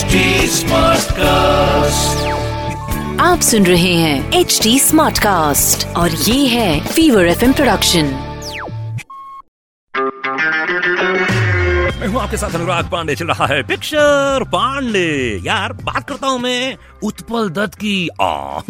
HD Smartcast. आप सुन रहे हैं एच डी स्मार्ट कास्ट और ये है फीवर एफ़ प्रोडक्शन मैं हूँ आपके साथ अनुराग पांडे चल रहा है पिक्चर पांडे यार बात करता हूँ मैं उत्पल दत्त की। आ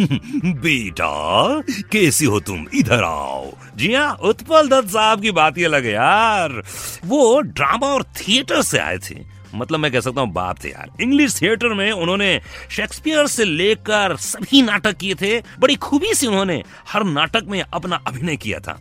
बेटा कैसी हो तुम? इधर आओ। जी हाँ उत्पल दत्त साहब की बात ही अलग है यार। वो ड्रामा और थिएटर से आए थे। मतलब मैं कह सकता हूँ, बाप थे यार। इंग्लिश थिएटर में उन्होंने शेक्सपियर से लेकर सभी नाटक किए थे। बड़ी खूबी से उन्होंने हर नाटक में अपना अभिनय किया था।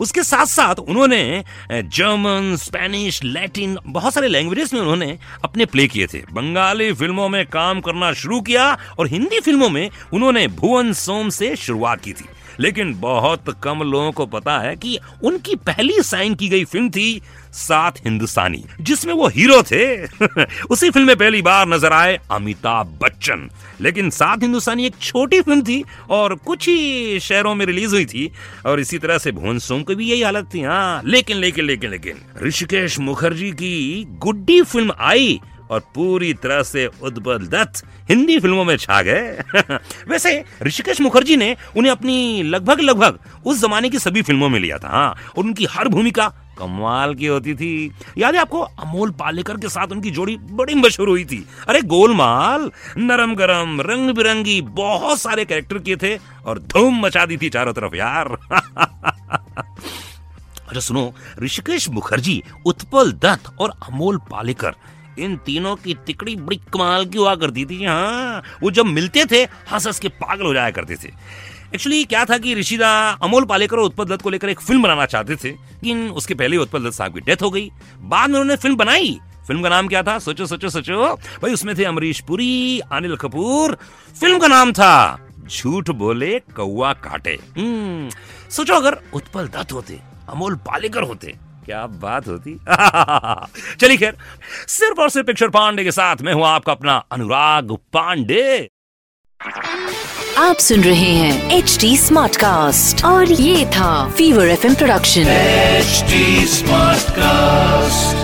उसके साथ साथ उन्होंने जर्मन स्पेनिश लैटिन बहुत सारे लैंग्वेजेस में उन्होंने अपने प्ले किए थे। बंगाली फ़िल्मों में काम करना शुरू किया और हिंदी फ़िल्मों में उन्होंने भुवन सोम से शुरुआत की थी। लेकिन बहुत कम लोगों को पता है कि उनकी पहली साइन की गई फ़िल्म थी सात हिंदुस्तानी, जिसमें वो हीरो थे। उसी फ़िल्म में पहली बार नज़र आए अमिताभ बच्चन। लेकिन सात हिंदुस्तानी एक छोटी फ़िल्म थी और कुछ ही शहरों में रिलीज़ हुई थी और इसी तरह से भुवन सोम की भी यही हालत थी हाँ। लेकिन लेकिन लेकिन लेकिन, ऋषिकेश मुखर्जी की गुड्डी फ़िल्म आई और पूरी तरह से उद्बल दत्त हिंदी फ़िल्मों में छा गए। वैसे, ऋषिकेश मुखर्जी ने उन्हें अपनी लगभग लगभग उस जमाने की सभी फ़िल्मों में लिया था हाँ और उनकी हर भूमिका कमाल की होती थी। याद है आपको, अमोल पालेकर के साथ उनकी जोड़ी बड़ी मशहूर हुई थी। अरे, गोलमाल नरम गरम रंग बिरंगी बहुत सारे कैरेक्टर किए थे और धूम मचा दी थी चारों तरफ़, यार। अरे, सुनो, ऋषिकेश मुखर्जी, उत्पल दत्त और अमोल पालेकर इन तीनों की तिकड़ी बड़ी कमाल की हुआ करती थी हाँ। वो जब मिलते थे हंस हंस के पागल हो जाया करते थे। एक्चुअली क्या था कि ऋषिदा अमोल पालेकर और उत्पल दत्त को लेकर एक फ़िल्म बनाना चाहते थे लेकिन उसके पहले उत्पल दत्त साहब की डेथ हो गई। बाद में उन्होंने फ़िल्म बनाई। फ़िल्म का नाम क्या था? सोचो सोचो सोचो। भाई उसमें थे अमरीश पुरी अनिल कपूर। फ़िल्म का नाम था झूठ बोले कौआ काटे। हम्म, सोचो अगर उत्पल दत्त होते अमोल पालेकर होते क्या बात होती? चलिए खैर सिर्फ़ और सिर्फ़ पिक्चर पांडे के साथ मैं हूँ आपका अपना अनुराग पांडे। आप सुन रहे हैं एच डी स्मार्ट कास्ट और ये था fever F production H smart Smartcast.